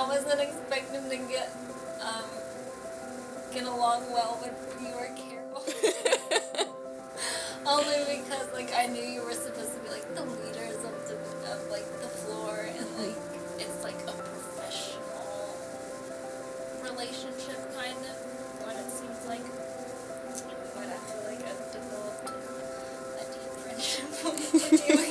I wasn't expecting to get um get along well with you or Carol. Only because like I knew you were supposed to be like the leaders of the of like the floor and like it's like a professional relationship kind of what it seems like. But I feel like I've developed a deep friendship with you.